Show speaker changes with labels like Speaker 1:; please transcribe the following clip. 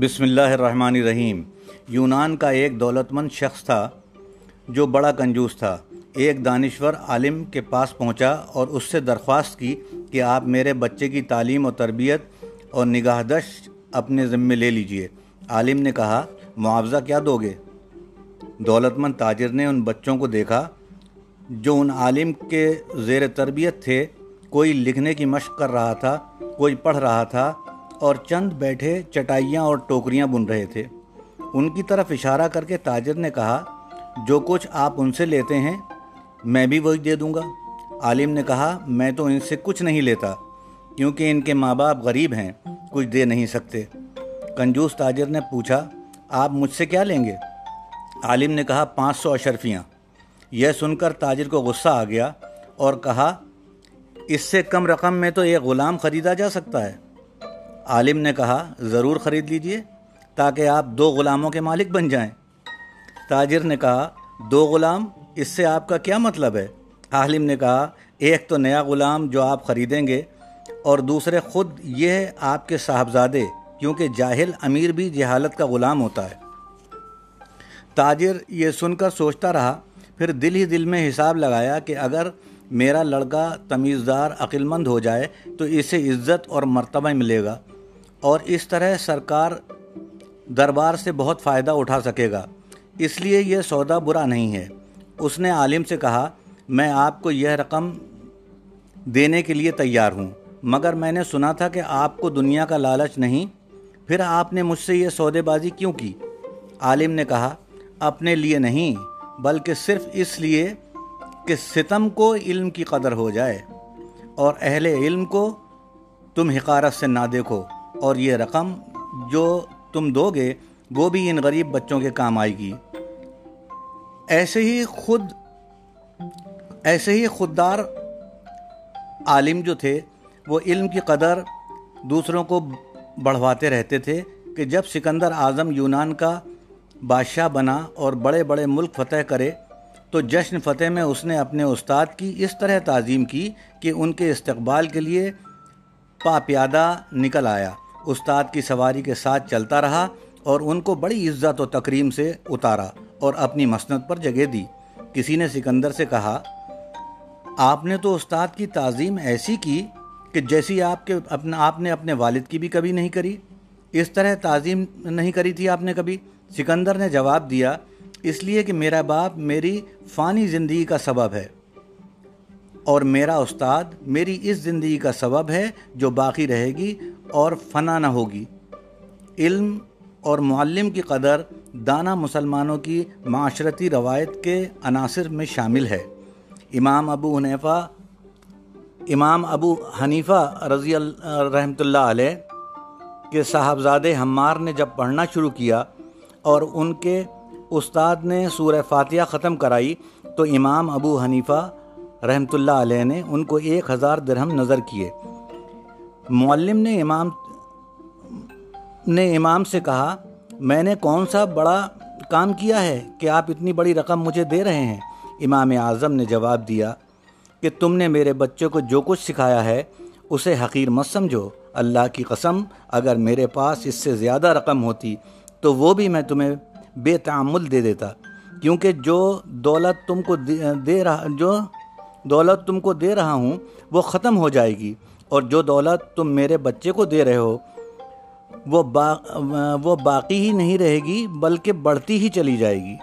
Speaker 1: بسم اللہ الرحمن الرحیم۔ یونان کا ایک دولت مند شخص تھا جو بڑا کنجوس تھا۔ ایک دانشور عالم کے پاس پہنچا اور اس سے درخواست کی کہ آپ میرے بچے کی تعلیم و تربیت اور نگاہدشت اپنے ذمے لے لیجیے۔ عالم نے کہا، معاوضہ کیا دو گے؟ دولت مند تاجر نے ان بچوں کو دیکھا جو ان عالم کے زیر تربیت تھے۔ کوئی لکھنے کی مشق کر رہا تھا، کوئی پڑھ رہا تھا اور چند بیٹھے چٹائیاں اور ٹوکریاں بن رہے تھے۔ ان کی طرف اشارہ کر کے تاجر نے کہا، جو کچھ آپ ان سے لیتے ہیں، میں بھی وہی دے دوں گا۔ عالم نے کہا، میں تو ان سے کچھ نہیں لیتا، کیونکہ ان کے ماں باپ غریب ہیں، کچھ دے نہیں سکتے۔ کنجوس تاجر نے پوچھا، آپ مجھ سے کیا لیں گے؟ عالم نے کہا، پانچ سو اشرفیاں۔ یہ سن کر تاجر کو غصہ آ گیا اور کہا، اس سے کم رقم میں تو ایک غلام خریدا جا سکتا ہے۔ عالم نے کہا، ضرور خرید لیجیے تاکہ آپ دو غلاموں کے مالک بن جائیں۔ تاجر نے کہا، دو غلام، اس سے آپ کا کیا مطلب ہے؟ عالم نے کہا، ایک تو نیا غلام جو آپ خریدیں گے، اور دوسرے خود یہ آپ کے صاحبزادے، کیونکہ جاہل امیر بھی جہالت کا غلام ہوتا ہے۔ تاجر یہ سن کر سوچتا رہا، پھر دل ہی دل میں حساب لگایا کہ اگر میرا لڑکا تمیزدار، عقلمند ہو جائے تو اسے عزت اور مرتبہ ملے گا۔ اور اس طرح سرکار دربار سے بہت فائدہ اٹھا سکے گا۔ اس لیے یہ سودا برا نہیں ہے۔ اس نے عالم سے کہا، میں آپ کو یہ رقم دینے کے لیے تیار ہوں۔ مگر میں نے سنا تھا کہ آپ کو دنیا کا لالچ نہیں۔ پھر آپ نے مجھ سے یہ سودے بازی کیوں کی؟ عالم نے کہا، اپنے لیے نہیں، بلکہ صرف اس لیے کہ ستم کو علم کی قدر ہو جائے۔ اور اہل علم کو تم حقارت سے نہ دیکھو۔ اور یہ رقم جو تم دو گے، وہ بھی ان غریب بچوں کے کام آئے گی۔ ایسے ہی خود، ایسے ہی خوددار عالم جو تھے، وہ علم کی قدر دوسروں کو بڑھواتے رہتے تھے کہ جب سکندر اعظم یونان کا بادشاہ بنا اور بڑے بڑے ملک فتح کرے، تو جشن فتح میں اس نے اپنے استاد کی اس طرح تعظیم کی کہ ان کے استقبال کے لیے پا پیادہ نکل آیا۔ استاد کی سواری کے ساتھ چلتا رہا اور ان کو بڑی عزت و تکریم سے اتارا اور اپنی مسند پر جگہ دی۔ کسی نے سکندر سے کہا، آپ نے تو استاد کی تعظیم ایسی کی کہ جیسی آپ کے اپنا، آپ نے اپنے والد کی بھی کبھی نہیں کری۔ اس طرح تعظیم نہیں کری تھی آپ نے کبھی۔ سکندر نے جواب دیا، اس لیے کہ میرا باپ میری فانی زندگی کا سبب ہے اور میرا استاد میری اس زندگی کا سبب ہے جو باقی رہے گی اور فنا نہ ہوگی۔ علم اور معلم کی قدر دانا مسلمانوں کی معاشرتی روایت کے عناصر میں شامل ہے۔ امام ابو حنیفہ، امام ابو حنیفہ رضی رحمۃ اللہ علیہ کے صاحبزادے حمار نے جب پڑھنا شروع کیا اور ان کے استاد نے سورہ فاتحہ ختم کرائی تو امام ابو حنیفہ رحمۃ اللہ علیہ نے ان کو ایک ہزار درہم نظر کیے۔ معلم نے امام نے امام سے کہا، میں نے کون سا بڑا کام کیا ہے کہ آپ اتنی بڑی رقم مجھے دے رہے ہیں؟ امام اعظم نے جواب دیا کہ تم نے میرے بچے کو جو کچھ سکھایا ہے، اسے حقیر مت سمجھو۔ اللہ کی قسم، اگر میرے پاس اس سے زیادہ رقم ہوتی تو وہ بھی میں تمہیں بے تعمل دے دیتا۔ کیونکہ جو دولت تم کو دے رہا، جو دولت تم کو دے رہا ہوں، وہ ختم ہو جائے گی۔ اور جو دولت تم میرے بچے کو دے رہے ہو، وہ با وہ باقی ہی نہیں رہے گی، بلکہ بڑھتی ہی چلی جائے گی۔